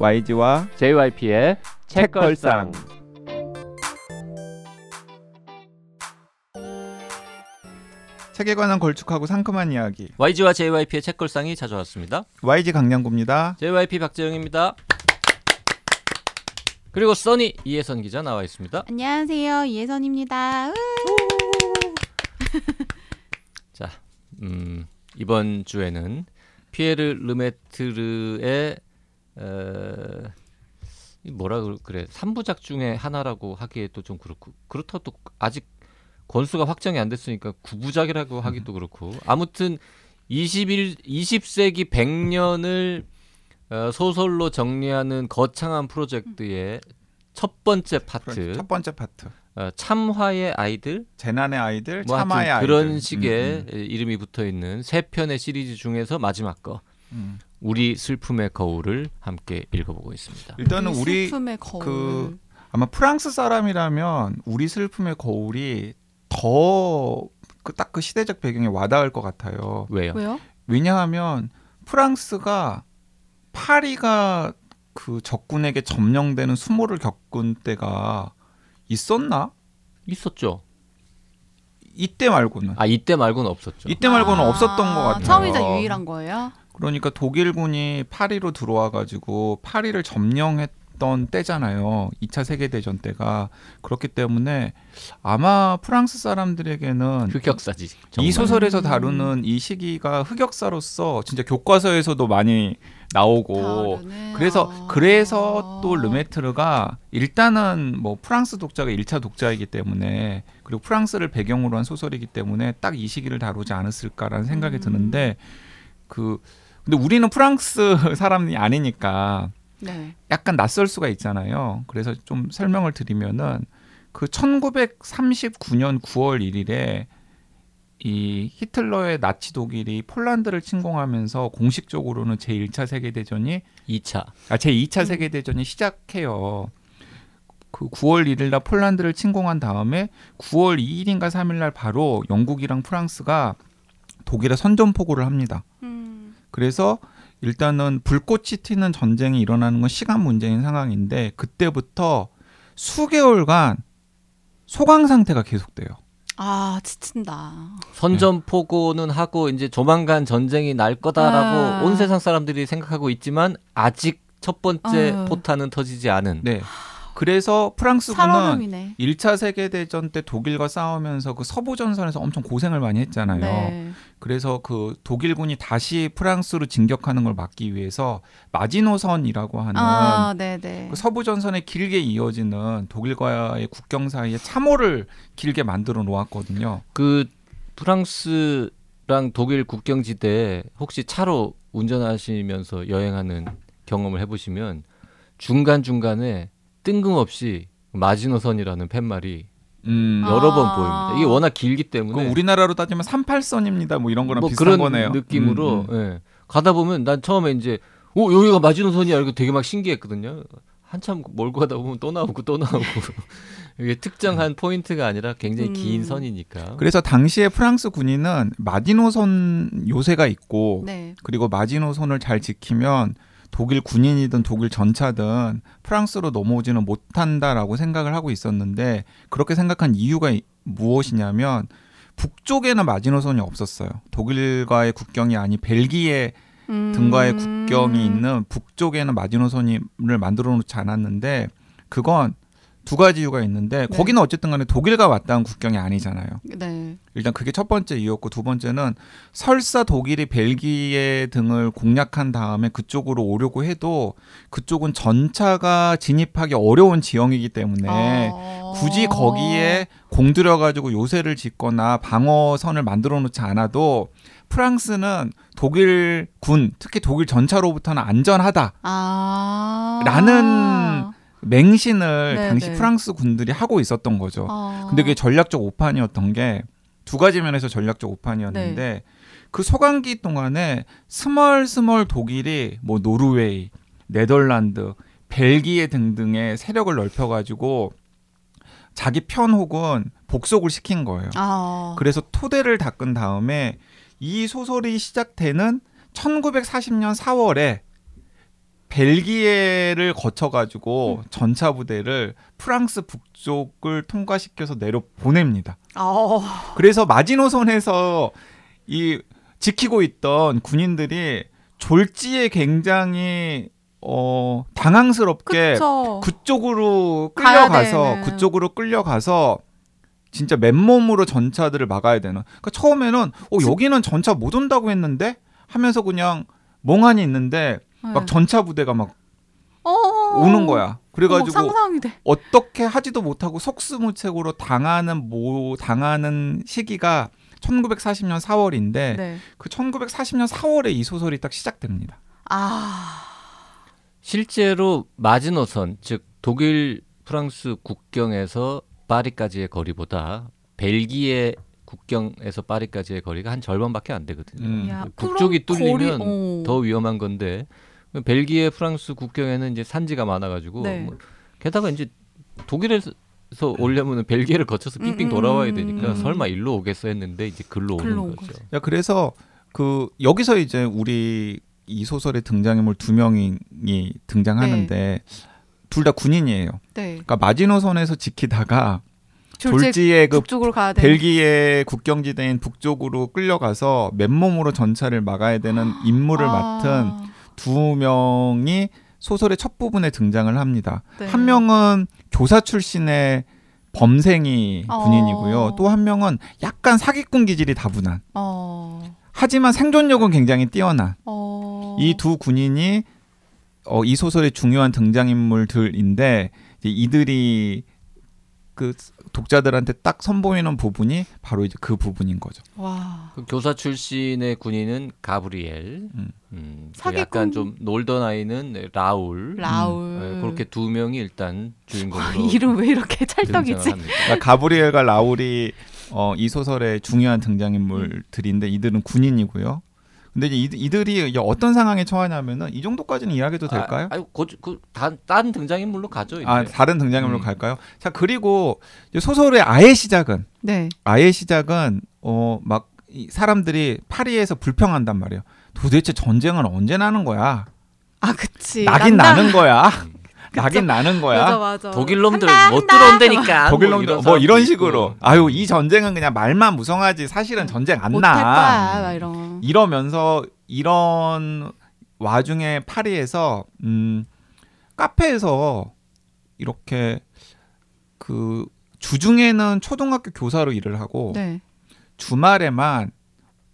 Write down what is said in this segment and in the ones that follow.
YG와 JYP의 책걸상. 책에 관한 걸쭉하고 상큼한 이야기 YG와 JYP의 책걸상이 찾아왔습니다. YG 강량구입니다. JYP 박재영입니다. 그리고 써니 이혜선 기자 나와 있습니다. 안녕하세요 이혜선입니다. 으. 자, 음, 이번 주에는 피에르 르메트르의 뭐라 그- 그래? 삼부작 중에 하나라고 하기에도 좀 그렇고 그렇다도 아직 권수가 확정이 안 됐으니까 구부작이라고 하기도 그렇고. 아무튼 21 20세기 100년을 어, 소설로 정리하는 거창한 프로젝트의 첫 번째 파트. 첫 번째 파트. 어, 참화의 아이들? 재난의 아이들, 뭐 참아의 아이들. 그런 식의 음, 이름이 붙어 있는 세 편의 시리즈 중에서 마지막 거. 음. 우리 슬픔의 거울을 함께 읽어보고 있습니다. 일단은 우리 슬픔의 거울. 그- 아마 프랑스 사람이라면 우리 슬픔의 거울이 더딱 그 시대적 배경에 와닿을 것 같아요. 왜요? 왜요? 왜냐하면 프랑스가 파리가 그 적군에게 점령되는 수모를 겪은 때가 있었나? 있었죠. 이때 말고는 아 이때 말고는 없었죠. 이때 말고는 아, 없었던 것 같아요. 처음이자 유일한 거예요? 그러니까 독일군이 파리로 들어와 가지고 파리를 점령했던 때잖아요. 2차 세계 대전 때가 그렇기 때문에 아마 프랑스 사람들에게는 흑역사지. 이 정말. 소설에서 음. 다루는 이 시기가 흑역사로서 진짜 교과서에서도 많이 나오고 다르네. 그래서 아. 그래서 또 르메트르가 일단은 뭐 프랑스 독자가 1차 독자이기 때문에 그리고 프랑스를 배경으로 한 소설이기 때문에 딱 이 시기를 다루지 않았을까라는 생각이 음. 드는데 그 근데 우리는 프랑스 사람이 아니니까 네. 약간 낯설 수가 있잖아요. 그래서 좀 설명을 드리면은 그 1939년 9월 1일에 이 히틀러의 나치 독일이 폴란드를 침공하면서 공식적으로는 제1차 세계 대전이 2차. 아, 제 2차 음. 세계 대전이 시작해요. 그 9월 1일 날 폴란드를 침공한 다음에 9월 2일인가 3일 날 바로 영국이랑 프랑스가 독일에 선전포고를 합니다. 음. 그래서 일단은 불꽃이 튀는 전쟁이 일어나는 건 시간 문제인 상황인데 그때부터 수개월간 소강 상태가 계속돼요. 아 지친다. 선전포고는 하고 이제 조만간 전쟁이 날 거다라고 아. 온 세상 사람들이 생각하고 있지만 아직 첫 번째 아유. 포탄은 터지지 않은. 네. 그래서 프랑스군은. 1차 세계 대전 때 독일과 싸우면서 그 서부 전선에서 엄청 고생을 많이 했잖아요. 네. 그래서 그 독일군이 다시 프랑스로 진격하는 걸 막기 위해서 마지노선이라고 하는 아 네네. 그 서부 전선에 길게 이어지는 독일과의 국경 사이에 참호를 길게 만들어 놓았거든요. 그 프랑스랑 독일 국경지대 혹시 차로 운전하시면서 여행하는 경험을 해보시면 중간 중간에 뜬금없이 마지노선이라는 팻말이 음. 아. 여러 번 보입니다. 이게 워낙 길기 때문에 그 우리나라로 따지면 38선입니다. 뭐 이런 거랑 뭐 비슷한 그런 거네요. 느낌으로 음, 음. 예. 가다 보면 난 처음에 이제 오 여기가 마지노선이야 이렇게 되게 막 신기했거든요. 한참 몰고 가다 보면 또 나오고 또 나오고 이게 특정한 포인트가 아니라 굉장히 긴 음. 선이니까. 그래서 당시에 프랑스 군인은 마지노선 요새가 있고 네. 그리고 마지노선을 잘 지키면 독일 군인이든 독일 전차든 프랑스로 넘어오지는 못한다라고 생각을 하고 있었는데 그렇게 생각한 이유가 이- 무엇이냐면 북쪽에는 마지노선이 없었어요. 독일과의 국경이 아닌 벨기에 음. 등과의 국경이 있는 북쪽에는 마지노선을 만들어 놓지 않았는데 그건 두 가지 이유가 있는데 네. 거기는 어쨌든 간에 독일과 맞닿은 국경이 아니잖아요. 네. 일단 그게 첫 번째 이유였고 두 번째는 설사 독일이 벨기에 등을 공략한 다음에 그쪽으로 오려고 해도 그쪽은 전차가 진입하기 어려운 지형이기 때문에 어. 굳이 거기에 공들여 가지고 요새를 짓거나 방어선을 만들어 놓지 않아도 프랑스는 독일 군 특히 독일 전차로부터는 안전하다 아. 라는 맹신을 네, 당시 네. 프랑스 군들이 하고 있었던 거죠. 어. 근데 그게 전략적 오판이었던 게 두 가지 면에서 전략적 오판이었는데 네. 그 소강기 동안에 스멀스멀 독일이 뭐 노르웨이, 네덜란드, 벨기에 등등의 세력을 넓혀가지고 자기 편 혹은 복속을 시킨 거예요. 아. 그래서 토대를 닦은 다음에 이 소설이 시작되는 1940년 4월에 벨기에를 거쳐 가지고 전차 부대를 프랑스 북쪽을 통과시켜서 내려 보냅니다. 어. 그래서 마지노선에서 이 지키고 있던 군인들이 졸지에 굉장히 어 당황스럽게 그쵸. 그쪽으로 끌려가서. 그쪽으로 끌려가서 진짜 맨몸으로 전차들을 막아야 되는. 그러니까 처음에는 어 여기는 전차 못 온다고 했는데 하면서 그냥 멍하니 있는데 네. 막 전차 부대가 막 어. 오는 거야. 그래가지고 돼. 어떻게 하지도 못하고 속수무책으로 당하는 뭐 당하는 시기가 1940년 4월인데 네. 그 1940년 4월에 이 소설이 딱 시작됩니다. 아. 실제로 마지노선 즉 독일 프랑스 국경에서 파리까지의 거리보다 벨기에 국경에서 파리까지의 거리가 한 절반밖에 안 되거든요. 음. 야, 북쪽이 그럼 뚫리면 거리- 어. 더 위험한 건데 벨기에 프랑스 국경에는 이제 산지가 많아가지고 네. 뭐 게다가 이제 독일에서 오려면 벨기에를 거쳐서 삥삥 음, 돌아와야 음, 되니까 음. 설마 일로 오겠어 했는데 이제 글로 오는 글로 온 거죠. 거죠. 야 그래서 그 여기서 이제 우리 이 소설의 등장인물 두 명이 등장하는데 둘다 군인이에요. 네. 그러니까 마지노선에서 지키다가 졸지 졸지에 그 북쪽으로 가야 돼. 벨기에 국경지대인 북쪽으로 끌려가서 맨몸으로 전차를 막아야 되는 임무를 맡은 두 명이 소설의 첫 부분에 등장을 합니다. 네. 한 명은 교사 출신의 범생이 어. 군인이고요. 또한 명은 약간 사기꾼 기질이 다분한. 어. 하지만 생존력은 굉장히 뛰어난 어. 이두 군인이 어, 이 소설의 중요한 등장인물들인데 이들이 그 독자들한테 딱 선보이는 부분이 바로 이제 그 부분인 거죠. 와. 그 교사 출신의 군인은 가브리엘, 음. 음, 그 사기꾼. 약간 좀 놀던 아이는 라울, 라울. 네, 그렇게 두 명이 일단 아, 주인공으로 이름 왜 이렇게 찰떡이지? 그러니까 가브리엘과 라울이 어, 이 소설의 중요한 등장인물들인데 이들은 군인이고요. 근데 이제 이들- 이들이 어떤 상황에 처하냐면은 이 정도까지는 이야기해도 될까요? 아, 아유, 그, 그, 다, 다른 등장인물로 가죠. 이제. 아, 다른 등장인물로 음. 갈까요? 자 그리고 소설의 아예 시작은 네. 아예 시작은 어 막 사람들이 파리에서 불평한단 말이에요. 도대체 전쟁은 언제 나는 거야? 아, 그치. 나긴 난다. 나는 거야. 나긴 나는 거야. 맞아, 맞아. 독일 놈들 한다, 못. 들어온다니까. 독일 뭐 놈들 이런 뭐 이런 식으로 있고. 아유 이 전쟁은 그냥 말만 무성하지 사실은 전쟁 안 나. 거야, 막 이런. 이러면서 이런 와중에 파리에서 음 카페에서 이렇게 그 주중에는 초등학교 교사로 일을 하고 네. 주말에만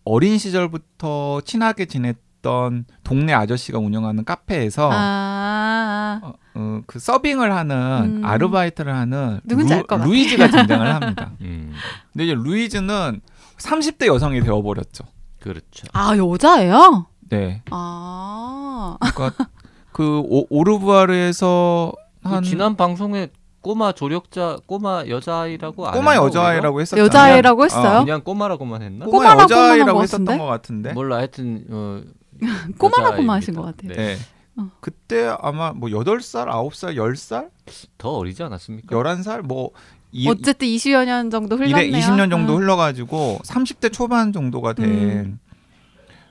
어린 시절부터 친하게 지냈 던 동네 아저씨가 운영하는 카페에서 아. 어, 어, 그 서빙을 하는 음. 아르바이트를 하는 누군지 루. 루이즈가 등장을 합니다. 음, 근데 이제 루이즈는 30대 여성이 되어버렸죠. 그렇죠. 아, 여자예요? 네, 아. 그러니까 그 오, 오르부아르에서 그한 지난 방송에 꼬마 조력자, 꼬마 여자아이라고 안 꼬마 여자아이라고 했었잖아요. 여자애라고 어, 했어요? 그냥 꼬마라고만 했나? 꼬마 여자아이라고 했었던? 것 같은데. 몰라 하여튼 어, 꼬마라고만 여자아이입니다. 하신 것 같아요. 네. 어. 그때 아마 뭐 8살, 9살, 10살, 더 어리지 않았습니까? 11살 뭐 이, 어쨌든 20여 년 정도 이래 흘렀네요. 20년 정도 음. 흘러가지고 30대 초반 정도가 된. 음.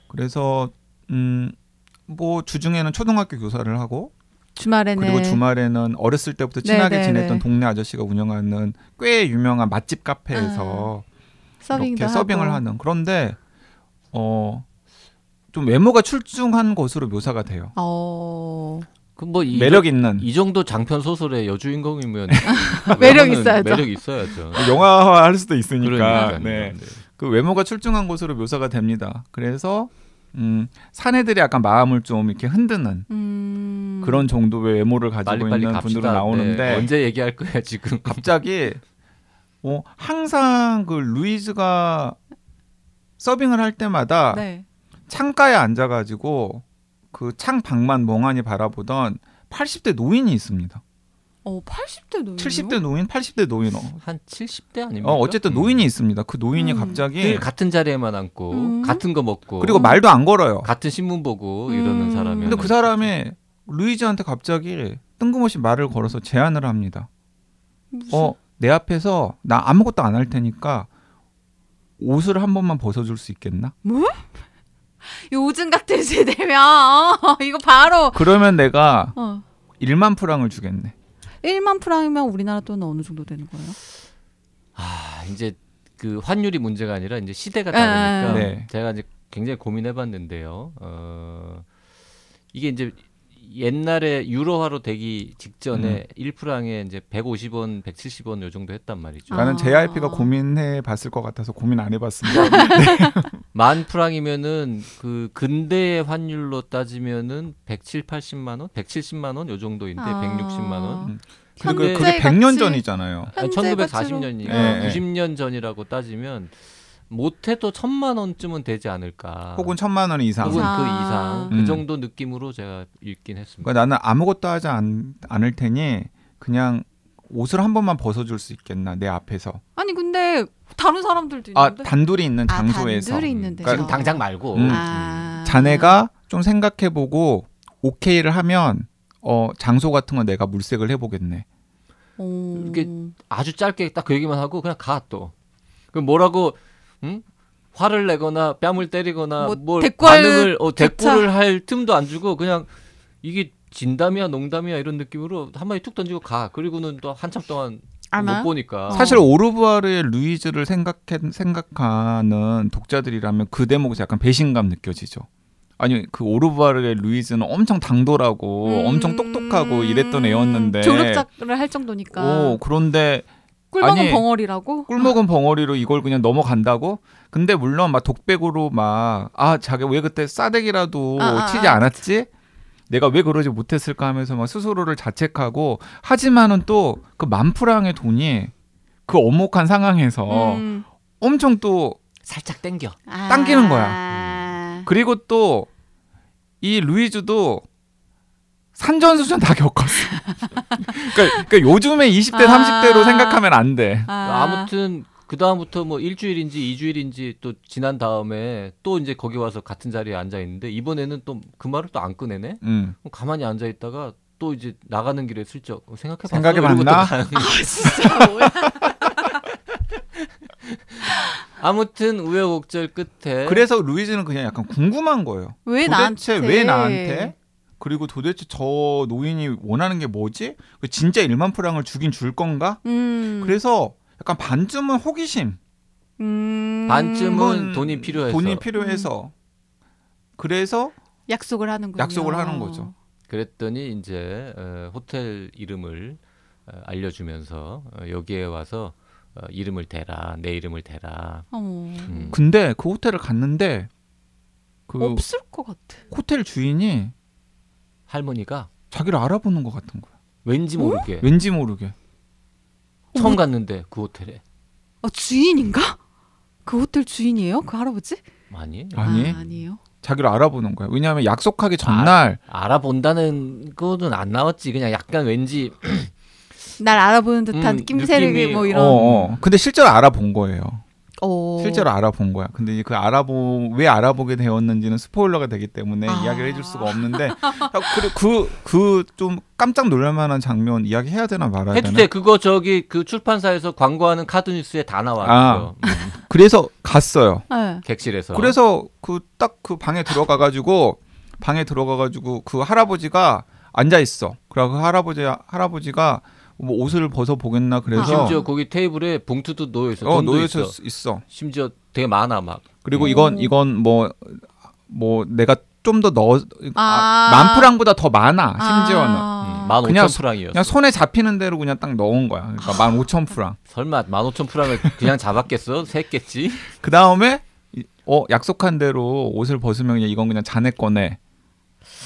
그래서 음 뭐 주중에는 초등학교 교사를 하고 주말에는 그리고 주말에는 어렸을 때부터 친하게 네, 네, 지냈던 네. 동네 아저씨가 운영하는 꽤 유명한 맛집 카페에서 서빙도 이렇게 서빙을 하고. 하는. 그런데 어. 좀 외모가 출중한 것으로 묘사가 돼요. 어. 그뭐이 매력 있는 이 정도 장편 소설의 여주인공이면 매력 있어야죠. 매력 있어야죠. 영화화 할 수도 있으니까. 네. 그 외모가 출중한 것으로 묘사가 됩니다. 그래서 음, 사내들이 약간 마음을 좀 이렇게 흔드는 음. 그런 정도의 외모를 가지고 빨리 빨리 있는 갑시다. 분들은 나오는데 네, 언제 얘기할 거야 지금? 갑자기 어, 항상 그 루이즈가 서빙을 할 때마다 네. 창가에 앉아가지고 그 창 밖만 멍하니 바라보던 80대 노인이 있습니다. 어, 80대 노인. 70대 노인, 80대 노인. 어, 한 70대 아닙니까? 어, 어쨌든 음. 노인이 있습니다. 그 노인이 음. 갑자기 늘 같은 자리에만 앉고 음. 같은 거 먹고 그리고 말도 안 걸어요. 같은 신문 보고 음. 이러는 사람이 근데 그 사람이 루이즈한테 갑자기 뜬금없이 말을 걸어서 제안을 합니다. 무슨- 어, 내 앞에서 나 아무것도 안 할 테니까 옷을 한 번만 벗어 줄 수 있겠나? 요즘 같은 세대면 어, 이거 바로 그러면 내가 어. 1만 프랑을 주겠네. 1만 프랑이면 우리나라 돈은 어느 정도 되는 거예요? 아 이제 그 환율이 문제가 아니라 이제 시대가 다르니까 네. 제가 이제 굉장히 고민해 봤는데요. 어 이게 이제 옛날에 유로화로 되기 직전에 1프랑에 이제 150원, 170원 요 정도 했단 말이죠. 아. 나는 JYP가 고민해 봤을 것 같아서 고민 안 해봤습니다. 만 프랑이면은 그 근대의 환율로 따지면은 107, 80만 원, 170만 원 요 정도인데 아. 160만 원. 음. 그게, 현재 그게 100년 가치- 전이잖아요. 아니, 현재 1940년이니까 예, 예. 90년 전이라고 따지면 못해도 천만 원쯤은 되지 않을까. 혹은 천만 원 이상. 혹은 그 이상. 이상 음. 그 정도 느낌으로 제가 읽긴 했습니다. 그러니까 나는 아무것도 하지 않, 않을 테니 그냥 옷을 한 번만 벗어줄 수 있겠나 내 앞에서. 아니 근데 다른 사람들도 아 있는데. 단둘이 있는 아, 장소에서 단둘이 있는데. 지금 당장 말고 음. 아. 자네가 좀 생각해보고 오케이를 하면 어 장소 같은 건 내가 물색을 해보겠네. 오. 이게 아주 짧게 딱 그 얘기만 하고 그냥 가 또. 그 뭐라고 응? 화를 내거나 뺨을 때리거나 뭐 뭘 대꾸할- 반응을 어. 대꾸를 할 틈도 안 주고 그냥 이게 진담이야 농담이야 이런 느낌으로 한마디 툭 던지고 가. 그리고는 또 한참 동안? 못 보니까 어. 사실 오르부아르의 루이즈를 생각해 생각하는 독자들이라면 그 대목에서 약간 배신감 느껴지죠. 아니 그 오르부아르의 루이즈는 엄청 당돌하고 음. 엄청 똑똑하고 이랬던 애였는데 졸업작을 할 정도니까. 오 그런데 꿀 먹은 아니, 벙어리라고? 꿀 먹은 벙어리로 이걸 그냥 넘어간다고? 근데 물론 막 독백으로 막 아 자기 왜 그때 싸대기라도 아, 아, 치지 아. 않았지? 내가 왜 그러지 못했을까 하면서 막 스스로를 자책하고 하지만은 또 그 만프랑의 돈이 그 엄혹한 상황에서 음. 엄청 또 살짝 땡겨. 아. 당기는 그리고 또 이 루이즈도 산전수전 다 겪었어. 그러니까, 그러니까 요즘에 20대 아. 30대로 생각하면 안 돼. 아. 아무튼 그 다음부터 뭐 일주일인지 이주일인지 또 지난 다음에 또 이제 거기 와서 같은 자리에 앉아 있는데 이번에는 또 그 말을 또 안 꺼내네. 음. 가만히 앉아 있다가 또 이제 나가는 길에 슬쩍 생각해 봤어. 생각해 봤나? 거야. 진짜 뭐야? 아무튼 우여곡절 끝에 그래서 루이즈는 그냥 약간 궁금한 거예요. 왜 도대체 나한테? 왜 나한테? 그리고 도대체 저 노인이 원하는 게 뭐지? 그 진짜 1만 프랑을 주긴 줄 건가? 음. 그래서 약간 반쯤은 호기심. 음. 반쯤은 은 돈이 필요해서 돈이 필요해서. 그래서 약속을 하는군요. 약속을 하는 거죠. 그랬더니 이제 어, 호텔 이름을 어, 알려주면서 어, 여기에 와서 어, 이름을 대라 내 이름을 대라. 어머. 음. 근데 그 호텔을 갔는데 그 없을 것 같아. 호텔 주인이 할머니가 자기를 알아보는 것 같은 거야. 왠지 모르게 왠지 모르게. 처음 갔는데 그 호텔에 어, 주인인가? 그 호텔 주인이에요? 그 할아버지? 아니 아니 아, 아니에요. 자기를 알아보는 거야. 왜냐하면 약속하기 전날 알아본다는 거는 안 나왔지 그냥 약간 왠지 날 알아보는 듯한 음, 낌새를 느낌이- 뭐 어, 이런. 어. 근데 실제로 알아본 거예요. 어. 실제로 알아본 거야. 근데 이제 그 알아보 왜 알아보게 되었는지는 스포일러가 되기 때문에 아. 이야기를 해줄 수가 없는데 그리고 그좀 깜짝 놀랄만한 장면 이야기 해야 되나 말아야 해도 되나? 돼 그거 저기 그 출판사에서 광고하는 카드 뉴스에 다 나와 아. 음, 그래서 갔어요. 네. 객실에서 그래서 그딱그 방에 들어가 가지고 방에 들어가 가지고 그 할아버지가 앉아 있어. 그리고 그 할아버지 할아버지가 뭐 옷을 벗어 보겠나 그래서 심지어 거기 테이블에 봉투도 놓여 있어. 어 놓여 있어. 있어. 심지어 되게 많아 막. 그리고 오. 이건 이건 뭐뭐 내가 좀 더 넣어 아. 만 프랑보다 더 많아 심지어는. 아. 음, 만 그냥 오천 프랑이었어. 그냥 손에 잡히는 대로 그냥 딱 넣은 거야. 그러니까 만 오천 프랑. 설마 만 오천 프랑을 그냥 잡았겠어? 샜겠지? 그 다음에 어 약속한 대로 옷을 벗으면 그냥 이건 그냥 자네 거네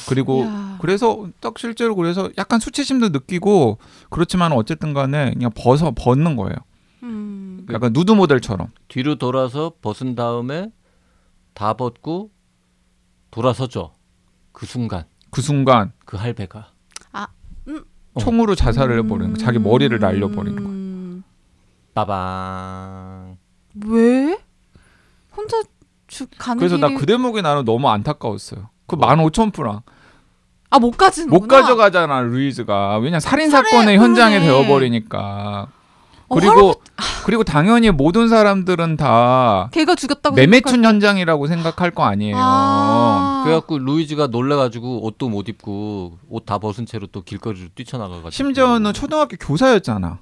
그리고 이야. 그래서 딱 실제로 그래서 약간 수치심도 느끼고 그렇지만 어쨌든 간에 그냥 벗어 벗는 거예요. 음. 약간 누드 모델처럼. 뒤로 돌아서 벗은 다음에 다 벗고 돌아서죠. 그 순간. 그 순간. 그 할배가. 어. 총으로 자살을 해버리는 거야 자기 머리를 날려버리는 거야 음. 빠방 왜? 혼자 주 가는 그래서 나 길이 그 대목이 나는 너무 안타까웠어요. 그 만 오천 프랑 아 못 가지는 못 가져가잖아 루이즈가 왜냐 살인 사건의 현장에 그러네. 되어버리니까 어, 그리고 그리고 당연히 모든 사람들은 다 걔가 죽였다고 매매춘 현장이라고 생각할 거 아니에요. 아. 그래갖고 루이즈가 놀래가지고 옷도 못 입고 옷 다 벗은 채로 또 길거리로 뛰쳐나가가지고 심지어는 초등학교 교사였잖아.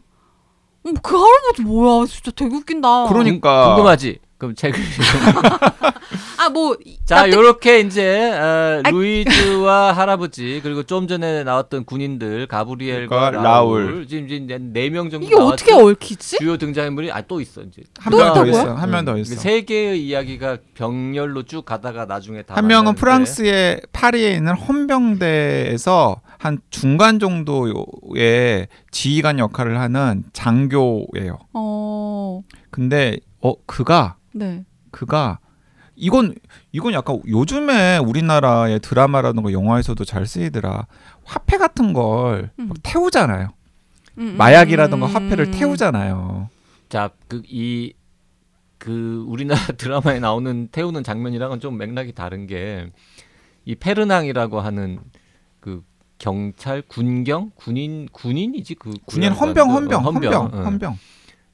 음, 그 할아버지 뭐야? 진짜 되게 웃긴다. 그러니까 궁금하지? 그럼 책을 아, 뭐 자, 납득- 요렇게 이제 어, 아. 루이즈와 할아버지 그리고 좀 전에 나왔던 군인들 가브리엘과 그러니까 라울, 라울. 지금 이제 네 명 정도 이게 어떻게? 얽히지? 주요 등장인물이 아 또 있어 이제 한또명 더? 있어. 한 명더 있어. 세 개의 이야기가 병렬로 쭉 가다가 나중에 다 한 명은 프랑스의 파리에 있는 헌병대에서 한 중간 정도의 지휘관 역할을 하는 장교예요. 어. 근데 어 그가 네. 그가 이건 이건 약간 요즘에 우리나라의 드라마라든가 영화에서도 잘 쓰이더라. 화폐 같은 걸 음. 막 태우잖아요. 음, 음, 마약이라든가 음. 화폐를 태우잖아요. 자 그 이그 우리나라 드라마에 나오는 태우는 장면이랑은 좀 맥락이 다른 게 이 페르낭이라고 하는 그 경찰 군경 군인 군인이지 그 군인 그 헌병 양반도- 헌병 어, 헌병 응. 헌병.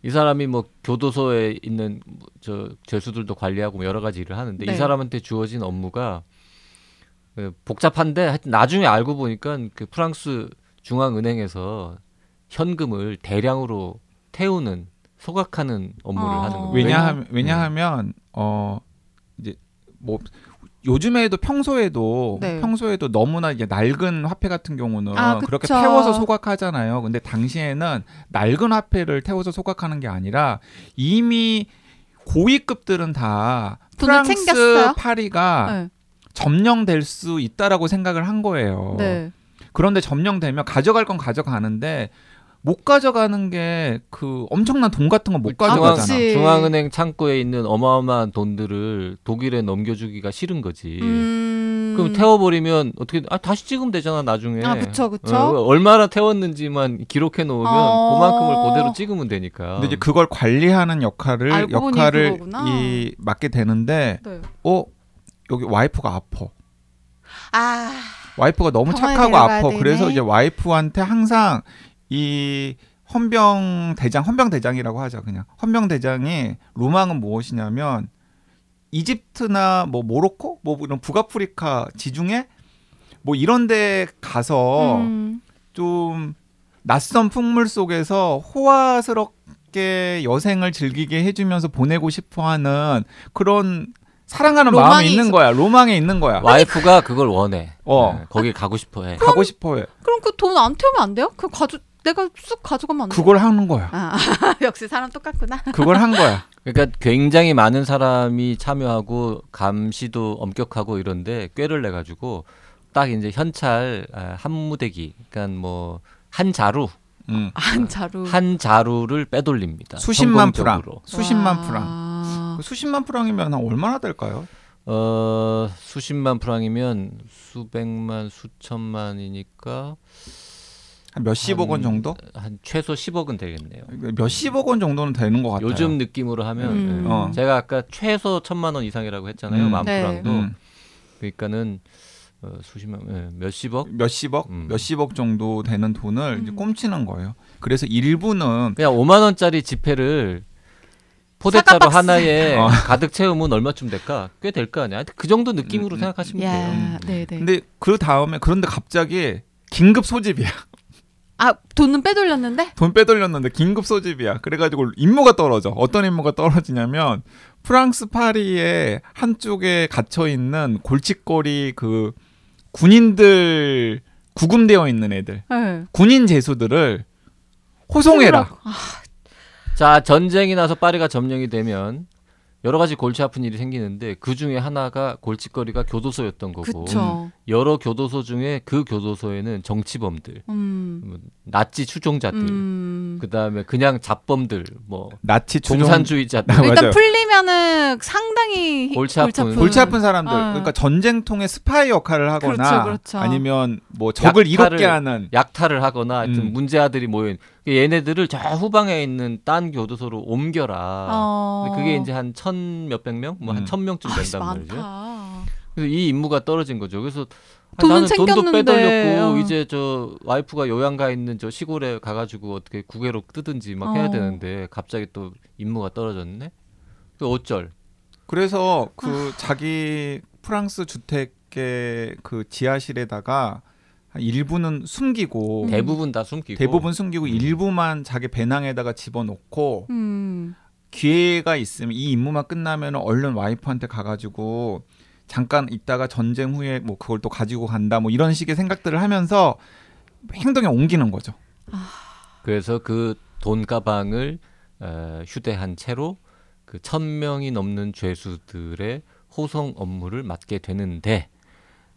이 사람이 뭐 교도소에 있는 뭐저 죄수들도 관리하고 뭐 여러 가지 일을 하는데 네. 이 사람한테 주어진 업무가 그 복잡한데 하여튼 나중에 알고 보니까 그 프랑스 중앙은행에서 현금을 대량으로 태우는 소각하는 업무를 어. 하는 겁니다. 왜냐하면 왜냐하면 어 이제 뭐 요즘에도 평소에도 네. 평소에도 너무나 이제 낡은 화폐 같은 경우는 아, 그렇게. 태워서 소각하잖아요. 근데 당시에는 낡은 화폐를 태워서 소각하는 게 아니라 이미 고위급들은 다 프랑스 챙겼어요? 파리가 네. 점령될 수 있다라고 생각을 한 거예요. 네. 그런데 점령되면 가져갈 건 가져가는데 못 가져가는 게 그 엄청난 돈 같은 건못 아, 가져가잖아. 그치. 중앙은행 창고에 있는 어마어마한 돈들을 독일에 넘겨주기가 싫은 거지. 음. 그럼 태워버리면 어떻게 아 다시 찍으면 되잖아 나중에. 아, 그쵸, 그쵸. 어, 얼마나 태웠는지만 기록해 놓으면 어. 그만큼을 그대로 찍으면 되니까. 근데 이제 그걸 관리하는 역할을 역할을. 이 맡게 되는데 네. 어 여기 와이프가 아파. 아. 와이프가 너무 착하고 아파. 되네. 그래서 이제 와이프한테 항상 이 헌병 대장, 헌병 대장이라고 하죠. 그냥 헌병 대장이 로망은 무엇이냐면 이집트나 뭐 모로코, 뭐 이런 북아프리카 지중해 뭐 이런데 가서 음. 좀 낯선 풍물 속에서 호화스럽게 여생을 즐기게 해주면서 보내고 싶어하는 그런 사랑하는 마음이 있는 있어. 거야. 로망이 있는 거야. 와이프가 그걸 원해. 어. 네, 거기 가고 싶어해. 가고 싶어해. 그럼 그 돈 안 태우면 안 돼요? 그 가져 내가 쑥 가져가면 안 돼? 그걸 하는 거야. 아, 역시 사람 똑같구나. 그걸 한 거야. 그러니까 굉장히 많은 사람이 참여하고 감시도 엄격하고 이런데 꾀를 내 가지고 딱 이제 현찰 아, 한 무대기, 그러니까 뭐 한 자루, 음. 한 자루. 한 자루를 빼돌립니다. 수십만 프랑. 성공적으로. 수십만 와. 프랑. 그 수십만 프랑이면 한 얼마나 될까요? 어 수십만 프랑이면 수백만 수천만이니까 한 몇십억 원 한- 정도? 한 최소 10억은 되겠네요. 몇십억 원 정도는 되는 것 같아요. 요즘 느낌으로 하면 음. 예. 어. 제가 아까 최소 천만 원 이상이라고 했잖아요. 음. 만 네. 프랑도 음, 그러니까는 어, 수십만 예, 몇십억 몇십억, 음. 몇십억 정도 되는 돈을 이제 음. 꼼치는 거예요. 그래서 일부는 그냥 5만 원짜리 지폐를 포대자루. 하나에 어. 가득 채우면 얼마쯤 될까? 꽤 될 거 아니야. 그 정도 느낌으로 음, 생각하시면 돼요. 야, 네, 네. 근데 그 다음에 그런데 갑자기 긴급 소집이야. 아, 돈은 빼돌렸는데? 돈 빼돌렸는데 긴급 소집이야. 그래가지고 임무가 떨어져. 어떤 임무가 떨어지냐면 프랑스 파리의 한쪽에 갇혀 있는 골칫거리 그 군인들 구금되어 있는 애들, 네. 군인 제수들을 호송해라. 아, 자, 전쟁이 나서 파리가 점령이 되면 여러 가지 골치 아픈 일이 생기는데 그 중에 하나가 골칫거리가 교도소였던 거고 그쵸. 여러 교도소 중에 그 교도소에는 정치범들, 음. 뭐 나치 추종자들, 음. 그 다음에 그냥 잡범들, 뭐 나치 추종 공산주의자들 아, 일단 맞아요. 풀리면은 상당히 골치 아픈. 골치 아픈 사람들. 어. 그러니까 전쟁통의 스파이 역할을 하거나 그렇죠, 그렇죠. 아니면 뭐 적을 약탈을- 이롭게 하는 약탈을 하거나 하여튼 음. 문제 아들이 모인 얘네들을 저 후방에 있는 딴 교도소로 옮겨라. 어. 그게 이제 한 천 몇백 명, 뭐한 음. 천 명쯤 아, 된단 많다. 말이죠. 그래서 이 임무가 떨어진 거죠. 그래서 아, 돈은 나는 돈도 챙겼는데. 빼돌렸고 어. 이제 저 와이프가 요양가 있는 저 시골에 가가지고 어떻게 구개로 뜨든지 막 해야 어. 되는데 갑자기 또 임무가 떨어졌네. 그 어쩔? 그래서 그 아. 자기 프랑스 주택의 그 지하실에다가 한 일부는 숨기고 음. 대부분 다 숨기고 대부분 숨기고 음. 일부만 자기 배낭에다가 집어넣고 음. 기회가 있으면 이 임무만 끝나면 얼른 와이프한테 가가지고 잠깐 있다가 전쟁 후에 뭐 그걸 또 가지고 간다 뭐 이런 식의 생각들을 하면서 행동에 옮기는 거죠. 그래서 그 돈 가방을 어, 휴대한 채로 그 천 명이 넘는 죄수들의 호송 업무를 맡게 되는데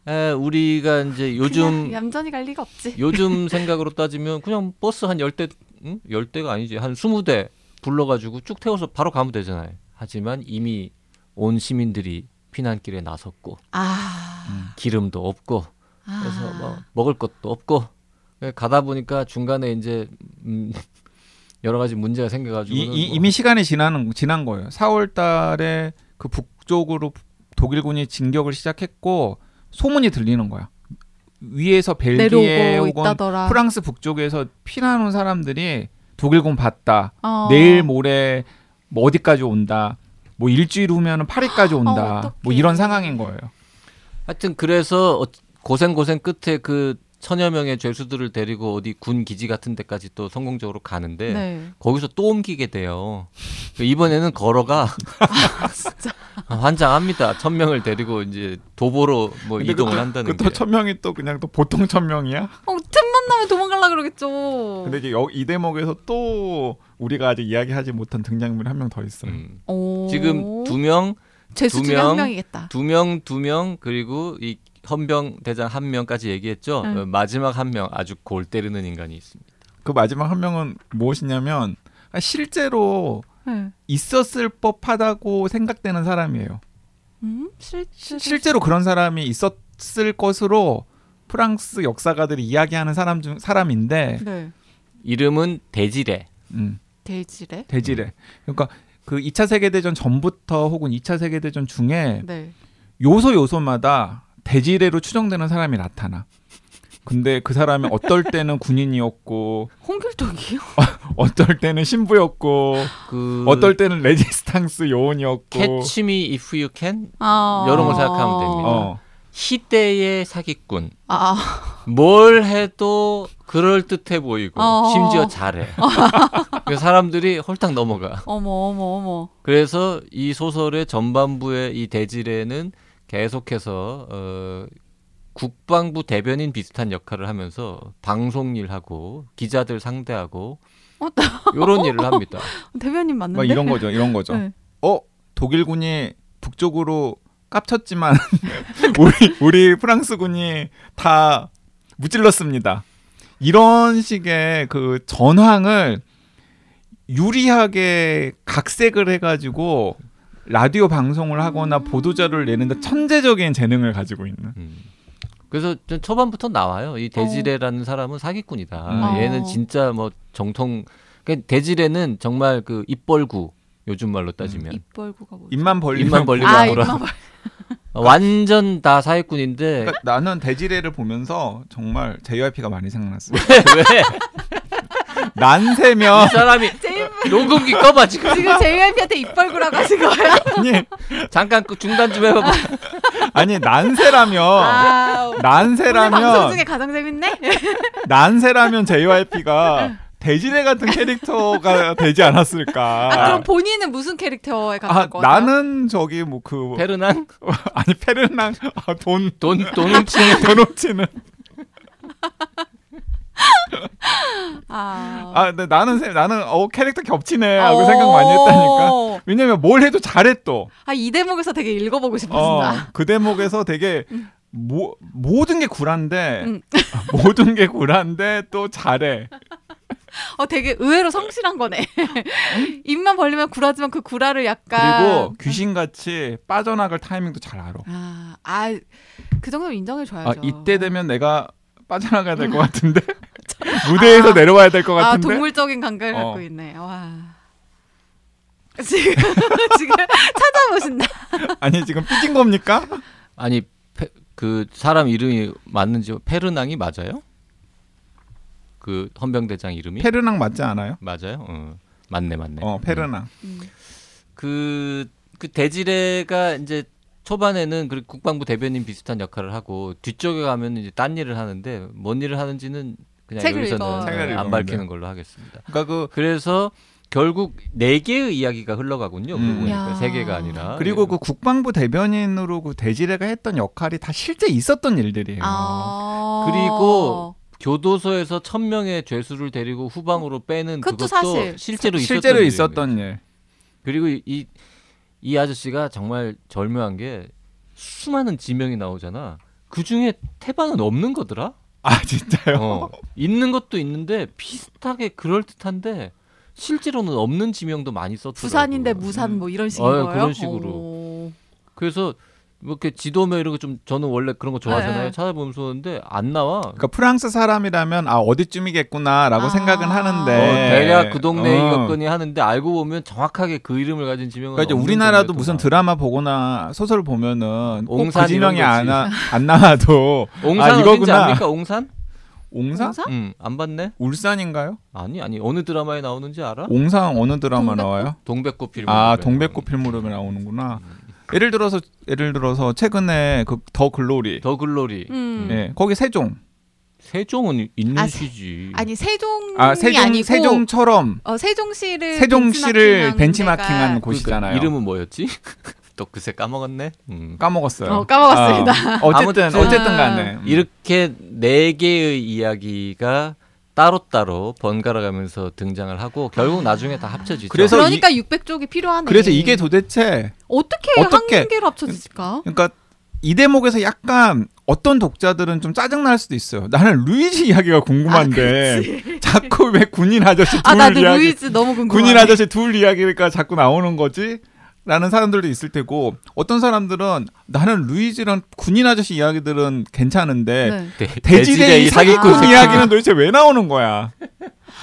에, 우리가 이제 요즘 얌전히 갈 리가 없지. 요즘 생각으로 따지면 그냥 버스 한 열대 응? 열대가 아니지 한 스무 대 불러 가지고 쭉 태워서 바로 가면 되잖아요. 하지만 이미 온 시민들이 피난길에 나섰고 아. 기름도 없고 그래서 아. 뭐 먹을 것도 없고 가다 보니까 중간에 이제 음, 여러 가지 문제가 생겨가지고 이, 이, 이미 시간이 지나는 지난 거예요. 4월달에 그 북쪽으로 독일군이 진격을 시작했고 소문이 들리는 거야. 위에서 벨기에 혹은 있다더라. 프랑스 북쪽에서 피난 온 사람들이 독일군 봤다. 어. 내일 모레 뭐 어디까지 온다. 뭐 일주일 후면은 파리까지 온다. 어떡해. 뭐 이런 상황인 거예요. 하여튼 그래서 어- 고생 고생 끝에 그 천여 명의 죄수들을 데리고 어디 군 기지 같은 데까지 또 성공적으로 가는데 네. 거기서 또 옮기게 돼요. 이번에는 걸어가 환장합니다. 천 명을 데리고 이제 도보로 뭐 근데 이동을 그것도- 한다는 그것도 게. 천 명이 또 그냥 또 보통 천 명이야. 어, 틈만 나면 도망갈라 그러겠죠. 근데 이게 여- 이 대목에서 또 우리가 아직 이야기하지 못한 등장인물이 한 명 더 있어요. 음. 오. 지금 두 명, 죄수 두 명, 명이겠다. 두 명, 두 명 그리고 이 헌병 대장 한 명까지 얘기했죠. 응. 어, 마지막 한 명 아주 골 때리는 인간이 있습니다. 그 마지막 한 명은 무엇이냐면 아, 실제로 네. 있었을 법하다고 생각되는 사람이에요. 음? 실, 실, 실제로 그런 사람이 있었을 것으로 프랑스 역사가들이 이야기하는 사람 중 사람인데 네. 이름은 대지레. 음, 돼지래? 대지래. 그러니까 그 2차 세계 대전 전부터 혹은 2차 세계 대전 중에 네. 요소 요소마다 대지래로 추정되는 사람이 나타나. 근데 그 사람이 어떨 때는 군인이었고 홍길동이요? 어떨 때는 신부였고 그 어떨 때는 레지스탕스 요원이었고 Catch Me If You Can 아. 이런 걸 생각하면 됩니다. 어. 시대의 사기꾼. 아, 뭘 해도 그럴 듯해 보이고 어. 심지어 잘해. 그래서 사람들이 홀딱 넘어가. 어머 어머 어머. 그래서 이 소설의 전반부의 이 대지레는 계속해서 어, 국방부 대변인 비슷한 역할을 하면서 방송 일하고 기자들 상대하고 어, 이런 일을 합니다. 대변인 맞는데? 막 이런 거죠. 이런 거죠. 네. 어 독일군이 북쪽으로 깝쳤지만 우리 우리 프랑스군이 다 무찔렀습니다. 이런 식의 그 전황을 유리하게 각색을 해가지고 라디오 방송을 하거나 보도자료를 내는데 천재적인 재능을 가지고 있는. 음. 그래서 좀 초반부터 나와요. 이 대지레라는 사람은 사기꾼이다. 음. 얘는 어. 진짜 뭐 정통. 그러니까 대지레는 정말 그 입벌구 요즘 말로 따지면 입 벌구가 뭐지? 입만 벌리면 입만 벌리고 아. 입만 벌. 완전 다 사기꾼인데 그러니까 나는 대지레를 보면서 정말 JYP가 많이 생각났어. 왜? 난세면 이 사람이 녹음기 꺼봐 지금. 지금 JYP한테 입 벌구라고 하신 거예요? 아니 잠깐 그 중단 좀 해봐봐. 아니 난세라면 아, 오늘 방송 난세라면 중에 가장 재밌네. 난세라면 JYP가 대지레 같은 캐릭터가 되지 아, 않았을까? 그럼 본인은 무슨 캐릭터에 아, 가까울 것 같아요? 나는 저기 뭐 그 페르난 아니 페르낭 아, 돈돈 돈을 치는 돈오치는 아, 아 근데 나는 세- 나는 어 캐릭터 겹치네 하고 어. 생각 많이 했다니까 왜냐면 뭘 해도 잘해 또 아, 이 대목에서 되게 읽어보고 싶었습니다. 어, 그 대목에서 되게 모, 모든 게 굴한데 음. 모든 게 굴한데 또 잘해 어, 되게 의외로 성실한 거네. 입만 벌리면 굴하지만 그 굴하를 약간. 그리고 귀신같이 빠져나갈 타이밍도 잘 알아 아, 아, 그 정도면 인정해 줘야죠. 아, 이때 되면 내가 빠져나가야 될 것 같은데 무대에서 내려와야 될것 아, 같은데 동물적인 감각을 어. 갖고 있네. 와. 지금, 지금 찾아보신다. 아니 지금 삐진 겁니까? 아니 페, 그 사람 이름이 맞는지 페르낭이 맞아요? 그 헌병대장 이름이 페르낭 맞지 않아요? 맞아요? 어. 맞네 맞네. 어 페르낭. 음. 그, 그 대지레가 이제 초반에는 그 국방부 대변인 비슷한 역할을 하고 뒤쪽에 가면 이제 딴 일을 하는데 뭔 일을 하는지는 그냥 책을. 여기서는 책을 안 밝히는. 걸로 하겠습니다. 그러니까 그 그래서 결국 네 개의 이야기가 흘러가군요. 음. 그 보니까 야. 세 개가 아니라 그리고 그 국방부 대변인으로 그 대지레가 했던 역할이 다 실제 있었던 일들이에요. 아. 그리고 교도소에서 천 명의 죄수를 데리고 후방으로 빼는 그것도 그것도 사실. 실제로 있었던 실제로 있었던. 일. 그리고 이, 이 아저씨가 정말 절묘한 게 수많은 지명이 나오잖아. 그 중에 태반은 없는 거더라. 아 진짜요? 어, 있는 것도 있는데 비슷하게 그럴 듯한데 실제로는 없는 지명도 많이 썼더라고. 부산인데 무산 뭐 이런 식인 어, 거예요. 그런 식으로. 오. 그래서 뭐 이렇게 지도면 이런 거 좀 저는 원래 그런 거 좋아하잖아요. 네. 찾아보면서 보는데 안 나와. 그러니까 프랑스 사람이라면 아 어디쯤이겠구나라고 아. 생각은 어, 하는데 대략 그 동네 어. 이었거니 하는데 알고 보면 정확하게 그 이름을 가진 지명은 그러니까 이제 없는 우리나라도 무슨. 드라마 보거나 소설 보면은 꼭 옹산 그 지명이 이런 안, 거지. 나, 안 나와도 옹산 아, 이거구나. 압니까? 옹산? 옹산? 옹산? 응, 안 봤네. 울산인가요? 아니 아니 어느 드라마에 나오는지 알아? 옹산 어느 드라마 동백꽃? 나와요? 동백꽃 필름. 아 동백꽃 필 무렵에 나오는구나. 예를 들어서 예를 들어서 최근에 그 더 글로리, 더 글로리. 음. 예 거기 세종, 세종은 있는 아, 시지. 아 니 세종이 아 세종 아니고 세종처럼 어, 세종시를 세종시를 벤치마킹한 곳이잖아요. 그러니까 이름은 뭐였지? 또 그새 까먹었네. 음. 까먹었어요. 어, 까먹었습니다. 어, 어쨌든 아무튼 어쨌든 간에 음. 이렇게 네 개의 이야기가 따로따로 번갈아 가면서 등장을 하고 결국 나중에 다 합쳐지죠. 그래서 그러니까 600쪽이 필요하네. 그래서 이게 도대체 어떻게, 어떻게- 한 개로 합쳐질까? 그러니까 이 대목에서 약간 어떤 독자들은 좀 짜증 날 수도 있어요. 나는 루이지 이야기가 궁금한데 자꾸 왜 군인 아저씨 둘아 나도 이야기, 루이즈 너무 궁금해. 군인 아저씨 둘 이야기가 자꾸 나오는 거지? 라는 사람들도 있을 테고 어떤 사람들은 나는 루이지랑 군인 아저씨 이야기들은 괜찮은데 네. 대- 대지대의 사기꾼 사기꾼 이야기는 도대체 왜 나오는 거야?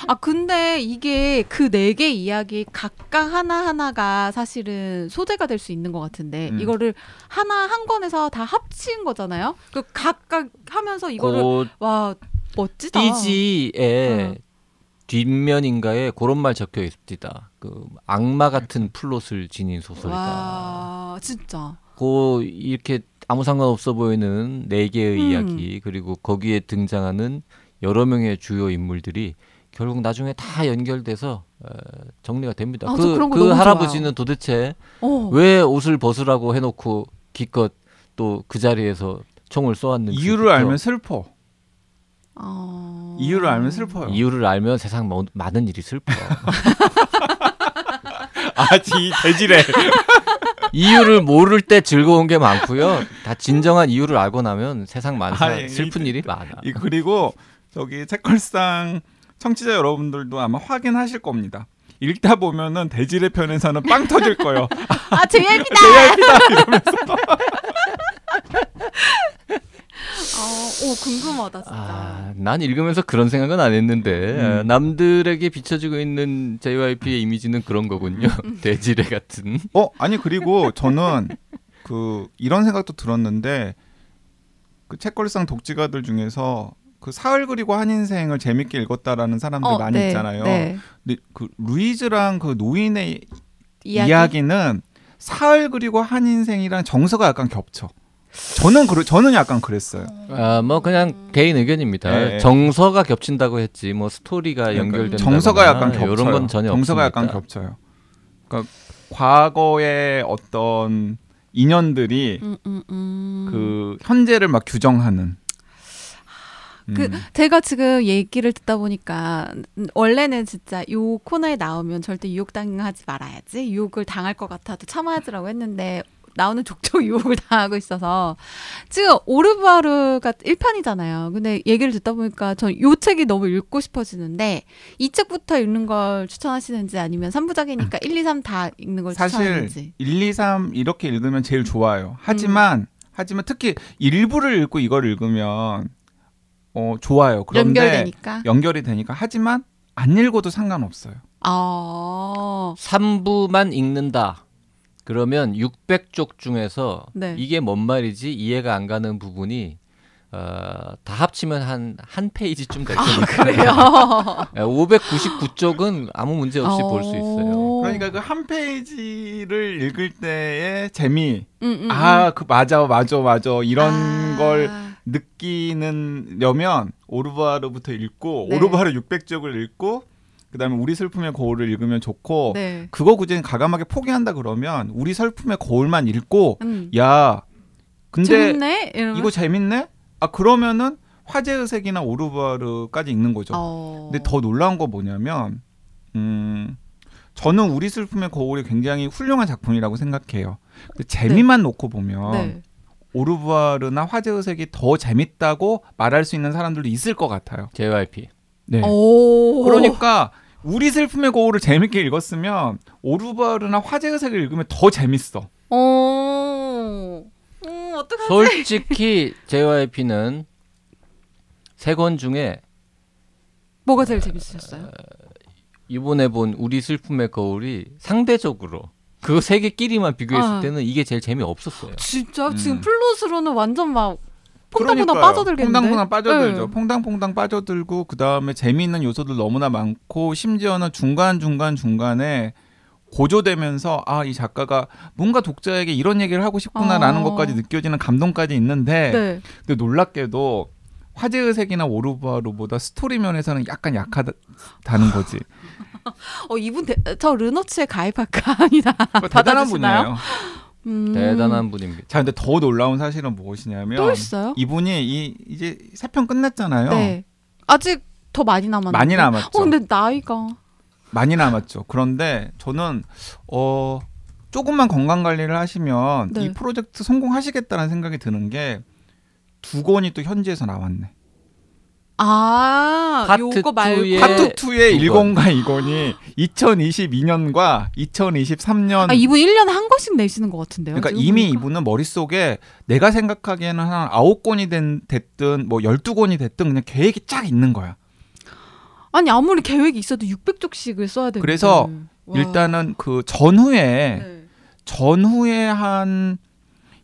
아 근데 이게 그 네 개 이야기 각각 하나 하나가 사실은 소재가 될 수 있는 것 같은데 음. 이거를 하나 한 권에서 다 합친 거잖아요. 그 각각 하면서 이거를 그와 멋지다. 띠지의 어. 뒷면인가에 그런 말 적혀 있습니다. 그 악마 같은 플롯을 지닌 소설이다. 와 진짜. 그 이렇게 아무 상관없어 보이는 네 개의 음. 이야기 그리고 거기에 등장하는 여러 명의 주요 인물들이 결국 나중에 다 연결돼서 어, 정리가 됩니다. 아, 저 그, 그런 거그 너무 할아버지는 도대체 어. 왜 옷을 벗으라고 해놓고 기껏 또 그 자리에서 총을 쏘았는지 이유를 알면 슬퍼. 어... 이유를 알면 슬퍼요. 이유를 알면 세상 뭐- 많은 일이 슬퍼. 아지 대지래. 이유를 모를 때 즐거운 게 많고요. 다 진정한 이유를 알고 나면 세상 많사 아니, 슬픈 일이 많아. 이 그리고 저기 책걸상 청취자 여러분들도 아마 확인하실 겁니다. 읽다 보면은 대지레 편에서는 빵 터질 거예요. 아 JYP다. 어, 오 궁금하다 진짜. 아, 난 읽으면서 그런 생각은 안 했는데 음. 아, 남들에게 비춰지고 있는 JYP의 이미지는 그런 거군요. 음. 돼지레 같은. 어 아니 그리고 저는 그 이런 생각도 들었는데 그 책걸상 독지가들 중에서 그 사흘 그리고 한 인생을 재밌게 읽었다라는 사람들 어, 많이 네, 있잖아요. 네. 근데 그 루이즈랑 그 노인의 이야기. 이야기? 는 사흘 그리고 한 인생이랑 정서가 약간 겹쳐. 저는 그래 저는 약간 그랬어요. 아, 뭐 그냥 개인 의견입니다. 네. 정서가 겹친다고 했지 뭐 스토리가 연결된다. 정서가 약간 겹쳐요. 이런 건 전혀 정서가 없습니다. 약간 겹쳐요. 그러니까 과거의 어떤 인연들이 음, 음, 음. 그 현재를 막 규정하는. 그 음. 제가 지금 얘기를 듣다 보니까 음, 원래는 진짜 요 코너에 나오면 절대 유혹 당하지 말아야지 유혹을 당할 것 같아도 참아야지라고 했는데 나오는 족족 유혹을 당하고 있어서 지금 오르바르가 1편이잖아요. 근데 얘기를 듣다 보니까 전 요 책이 너무 읽고 싶어지는데 이 책부터 읽는 걸 추천하시는지 아니면 3부작이니까 1, 2, 3 다 읽는 걸 사실 추천하는지. 1, 2, 3 이렇게 읽으면 제일 좋아요. 하지만 하지만 특히 일부를 읽고 이걸 읽으면 어 좋아요. 그런데 연결되니까. 연결이 되니까 하지만 안 읽어도 상관없어요. 아. 3부만 읽는다. 그러면 600쪽 중에서 네. 이게 뭔 말이지 이해가 안 가는 부분이 어, 다 합치면 한 한 페이지쯤 될 겁니다. 그래요. 599쪽은 아무 문제 없이 볼수 있어요. 그러니까 그 한 페이지를 읽을 때의 재미, 음, 음, 아, 그 맞아, 맞아, 맞아 이런 아. 걸 느끼는 려면 오르바르부터 읽고 네. 오르바르 600쪽을 읽고 그다음에 우리 슬픔의 거울을 읽으면 좋고 네. 그거 굳이 가감하게 포기한다 그러면 우리 슬픔의 거울만 읽고 음. 야 근데 재밌네. 이러면. 이거 재밌네? 아 그러면은 화제의 색이나 오르바르까지 읽는 거죠. 어. 근데 더 놀라운 거 뭐냐면 음 저는 우리 슬픔의 거울이 굉장히 훌륭한 작품이라고 생각해요. 근데 재미만 놓고 보면 네. 오르바르나 화제의 색이 더 재밌다고 말할 수 있는 사람들도 있을 것 같아요. JYP. 네. 오. 그러니까 우리 슬픔의 거울을 재밌게 읽었으면 오르바르나 화제의 색을 읽으면 더 재밌어. 어. 음, 어떡하지? 솔직히 JYP는 세 권 중에 뭐가 제일 재밌으셨어요? 이번에 본 우리 슬픔의 거울이 상대적으로 그 세 개끼리만 비교했을 아. 때는 이게 제일 재미 없었어요. 진짜 음. 지금 플롯으로는 완전 막 퐁당퐁당. 빠져들겠는데. 퐁당퐁당 빠져들죠. 네. 퐁당퐁당 빠져들고 그 다음에 재미있는 요소들 너무나 많고 심지어는 중간 중간 중간에 고조되면서 아 이 작가가 뭔가 독자에게 이런 얘기를 하고 싶구나라는 어. 것까지 느껴지는 감동까지 있는데 네. 근데 놀랍게도 화재의 색이나 오르부아르보다 스토리 면에서는 약간 약하다는 거지. 어 이분 대, 저 르너츠에 가입할까 아니다. 그거 대단한? 분이에요. 음. 대단한 분입니다. 자, 근데 더 놀라운 사실은 무엇이냐면 또 있어요? 이분이 이 이제 세편 끝냈잖아요. 네. 아직 더 많이 남았는데. 많이 남았죠. 어 근데 나이가 많이 남았죠. 그런데 저는 어 조금만 건강 관리를 하시면 네. 이 프로젝트 성공하시겠다는 생각이 드는 게 두 권이 또 현지에서 나왔네. 아 파트 요거 말고 투의- 파트 2의 두 권. 1권과 2권이 2022년과 2023년 아 이분 1년에 한 권씩 내시는 것 같은데요. 그러니까 이미 보니까? 이분은 머릿속에 내가 생각하기에는 한 9권이 된, 됐든 뭐 12권이 됐든 그냥 계획이 쫙 있는 거야. 아니 아무리 계획이 있어도 600쪽씩을 써야 되는데. 그래서 와. 일단은 그 전후에 네. 전후에 한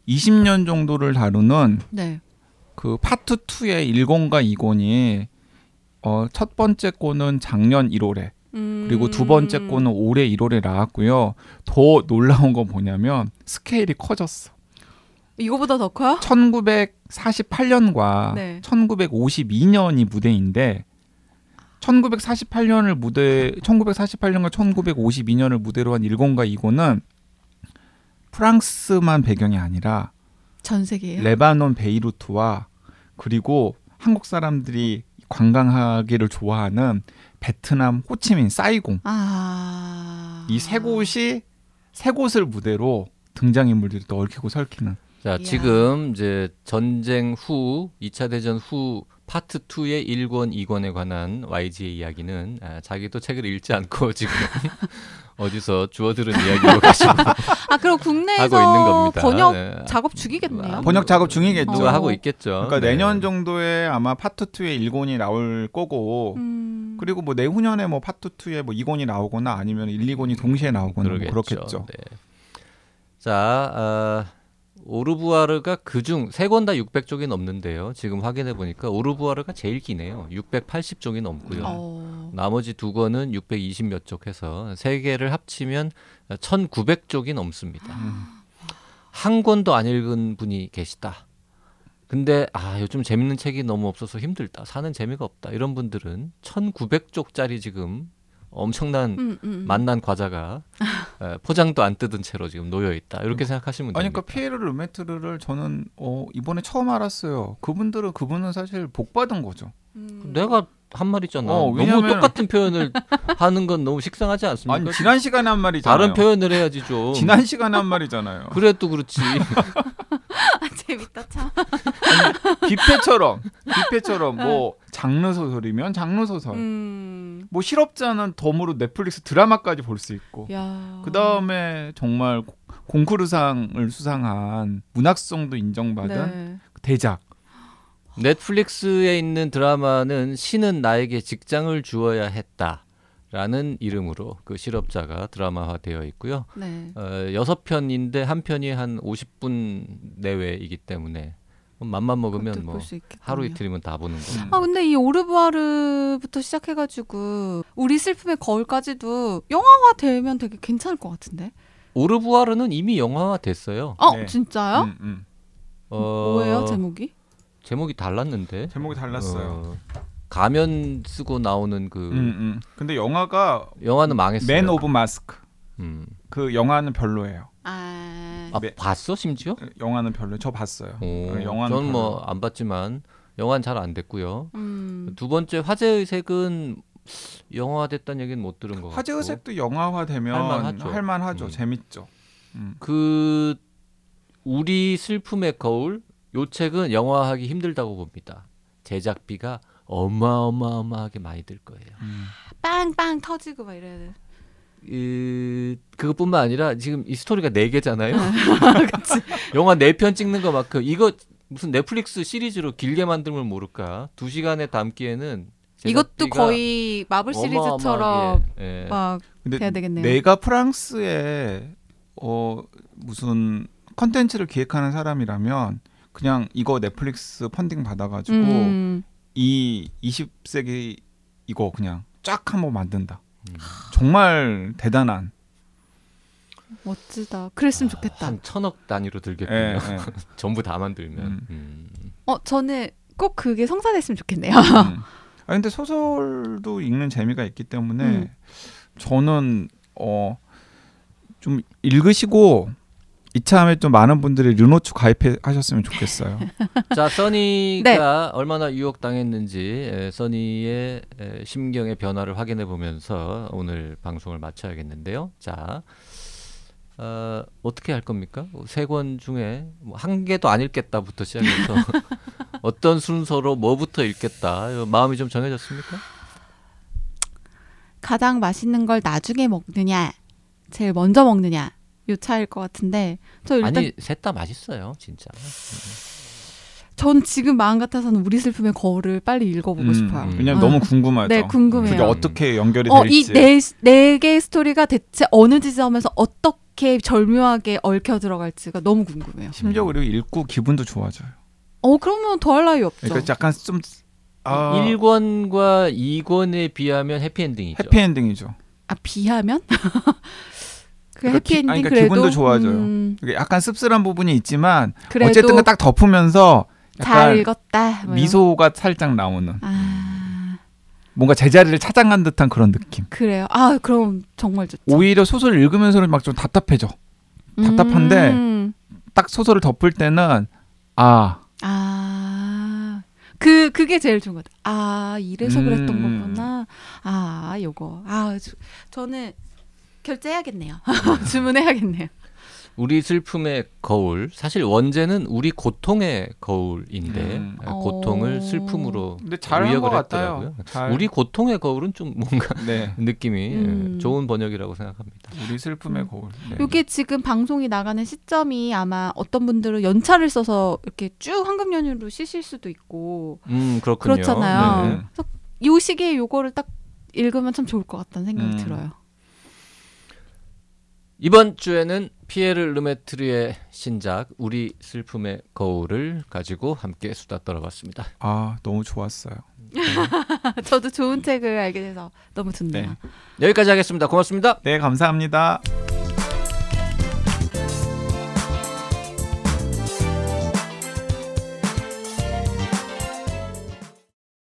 20년 정도를 다루는 네. 그 파트 2의 1권과 2권이 어, 첫 번째 권은 작년 1월에 음. 그리고 두 번째 권은 올해 1월에 나왔고요. 더 놀라운 건 뭐냐면 스케일이 커졌어. 이거보다 더 커요? 1948년과 네. 1952년이 무대인데 1948년을 무대 1948년과 1952년을 무대로 한 1권과 2권은 프랑스만 배경이 아니라 전 세계예요. 레바논 베이루트와 그리고 한국 사람들이 관광하기를 좋아하는 베트남 호치민 사이공 아. 이세 곳이 세 곳을 무대로 등장 인물들이 또 얽히고 설키는 자, 이야. 지금 이제 전쟁 후 2차 대전 후 파트 2의 1권, 2권에 관한 YG의 이야기는 아, 자기도 책을 읽지 않고 지금 어디서 주워들은 이야기로 가지고 아 그럼 국내에서 있는 겁니다. 번역 네. 작업 죽이겠네요. 번역 작업 중이겠죠. 누가 어. 하고 있겠죠. 그러니까 네. 내년 정도에 아마 파트 2의 1권이 나올 거고 음. 그리고 뭐 내후년에 뭐 파트 2에 뭐 2권이 나오거나 아니면 1, 2권이 동시에 나오거나 뭐 그러겠죠. 그렇겠죠. 네. 자, 아, 오르부아르가 그중 세 권 다 600쪽이 넘는데요. 지금 확인해 보니까 오르부아르가 제일 기네요. 680쪽이 넘고요. 어. 나머지 두 권은 620 몇 쪽 해서 세 개를 합치면 1900쪽이 넘습니다. 음. 한 권도 안 읽은 분이 계시다. 근데 아 요즘 재밌는 책이 너무 없어서 힘들다. 사는 재미가 없다. 이런 분들은 1900쪽짜리 지금 엄청난 음, 음. 만난 과자가 에, 포장도 안 뜯은 채로 지금 놓여 있다. 이렇게 생각하시면 아니 됩니다. 그러니까 피에르 르메트르를 저는 어, 이번에 처음 알았어요. 그분들은 그분은 사실 복 받은 거죠. 음. 내가 한 말이잖아. 어, 너무 왜냐면- 똑같은 표현을 하는 건 너무 식상하지 않습니까? 아니 지난 시간에 한 말이잖아요. 다른 표현을 해야지 좀. 지난 시간에 한 말이잖아요. 그래도 그렇지. 아, 재밌다 참. 뷔페처럼 뷔페처럼 뭐 장르 소설이면 장르 소설. 음. 뭐 실업자는 덤으로 넷플릭스 드라마까지 볼 수 있고. 야. 그 다음에 정말 고- 공쿠르상을 수상한 문학성도 인정받은 네. 대작. 넷플릭스에 있는 드라마는 신은 나에게 직장을 주어야 했다. 라는 이름으로 그 실업자가 드라마화되어 있고요. 네. 어, 여섯 편인데 한 편이 한 50분 내외이기 때문에 맘만 먹으면 뭐. 하루 이틀이면 다 보는 거. 음. 아 근데 이 오르부아르부터 시작해가지고 우리 슬픔의 거울까지도 영화화 되면 되게 괜찮을 것 같은데. 오르부아르는 이미 영화화 됐어요. 어 네. 진짜요? 음, 음. 어, 뭐예요 제목이? 제목이 달랐는데. 제목이 달랐어요. 어, 가면 쓰고 나오는 그 음, 음. 근데 영화가 영화는 망했어요. Man of Mask. 음. 그 영화는 별로예요. 아, 아 네. 봤어 심지어? 영화는 별로. 저 봤어요. 오, 어, 영화는 저는. 뭐 안 봤지만 영화는 잘 안 됐고요. 음. 두 번째 화제의색은 영화됐다는 얘기는 못 들은 것 같고. 화제의색도 영화화되면 할만하죠. 할만하죠. 음. 재밌죠. 음. 그 우리 슬픔의 거울 요 책은 영화하기 힘들다고 봅니다. 제작비가 어마어마어마하게 많이 들 거예요. 음. 빵빵 터지고 막 이래야 돼. 이 그것뿐만 아니라 지금 이 스토리가 네 개잖아요. 영화 네 편 찍는 것만큼 이거 무슨 넷플릭스 시리즈로 길게 만들면 모를까? 두 시간에 담기에는 이것도 거의 마블 시리즈처럼 어마어마하게, 예. 막 근데 돼야 되겠네요. 내가 프랑스에 어 무슨 컨텐츠를 기획하는 사람이라면 그냥 이거 넷플릭스 펀딩 받아가지고 음. 이 20세기 이거 그냥 쫙 한번 만든다. 음. 정말 대단한. 멋지다. 그랬으면 좋겠다. 한 천억 단위로 들겠군요. 예, 예. 전부 다 만들면. 음. 음. 어 저는 꼭 그게 성사됐으면 좋겠네요. 음. 아 근데 소설도 읽는 재미가 있기 때문에 음. 저는 어 좀 읽으시고 이참에 좀 많은 분들이 르노츠 가입하셨으면 좋겠어요. 자, 써니가 네. 얼마나 유혹당했는지 에, 써니의 에, 심경의 변화를 확인해 보면서 오늘 방송을 마쳐야겠는데요. 자, 어, 어떻게 할 겁니까? 세 권 중에 뭐한 개도 안 읽겠다부터 시작해서 어떤 순서로 뭐부터 읽겠다 마음이 좀 정해졌습니까? 가장 맛있는 걸 나중에 먹느냐, 제일 먼저 먹느냐 요 차일 것 같은데 저 일단 아니 셋 다 맛있어요, 진짜. 전 지금 마음 같아서는 우리 슬픔의 거울을 빨리 읽어보고 음, 싶어요. 왜냐면 어. 너무 궁금하죠. 네, 궁금해요. 그게 어떻게 연결이 어, 될지. 이네네 개의 스토리가 대체 어느 지점에서 어떻게 절묘하게 얽혀 들어갈지가 너무 궁금해요. 심지어 그리고 읽고 기분도 좋아져요. 어 그러면 더할 나위 없죠. 그러니까 약간 좀 아, 1권과 2권에 비하면 해피엔딩이죠. 해피엔딩이죠. 아 비하면 그 그러니까 기- 해피엔딩 아니, 그러니까 기분도 좋아져요. 음, 이게 약간 씁쓸한 부분이 있지만 어쨌든 그딱 덮으면서 잘 읽었다. 뭐 이런. 미소가 살짝 나오는 아 뭔가 제자리를 찾아간 듯한 그런 느낌. 그래요. 아 그럼 정말 좋죠. 오히려 소설을 읽으면서는 막 좀 답답해져. 답답한데 음. 딱 소설을 덮을 때는 아 아, 그, 그게 제일 좋은 것 같아요. 아, 이래서 음, 그랬던 음. 거구나. 아, 요거. 아, 저, 저는 결제해야겠네요. 주문해야겠네요. 우리 슬픔의 거울 사실 원제는 우리 고통의 거울인데 음. 아, 고통을 어. 슬픔으로 근데 잘한 의역을. 했더라고요. 잘. 우리 고통의 거울은 좀 뭔가 네 느낌이 음. 예, 좋은 번역이라고 생각합니다. 우리 슬픔의 음. 거울. 네. 요게 지금 방송이 나가는 시점이 아마 어떤 분들은 연차를 써서 이렇게 쭉 황금 연휴로 쉬실 수도 있고 음 그렇군요. 그렇잖아요. 네. 네. 그래서 요 시기에 요거를 딱 읽으면 참 좋을 것 같다는 생각이 음. 들어요. 이번 주에는 피에르 르메트르의 신작 우리 슬픔의 거울을 가지고 함께 수다 떨어봤습니다. 아 너무 좋았어요. 저도 좋은 책을 알게 돼서 너무 좋네요. 네. 여기까지 하겠습니다. 고맙습니다. 네 감사합니다.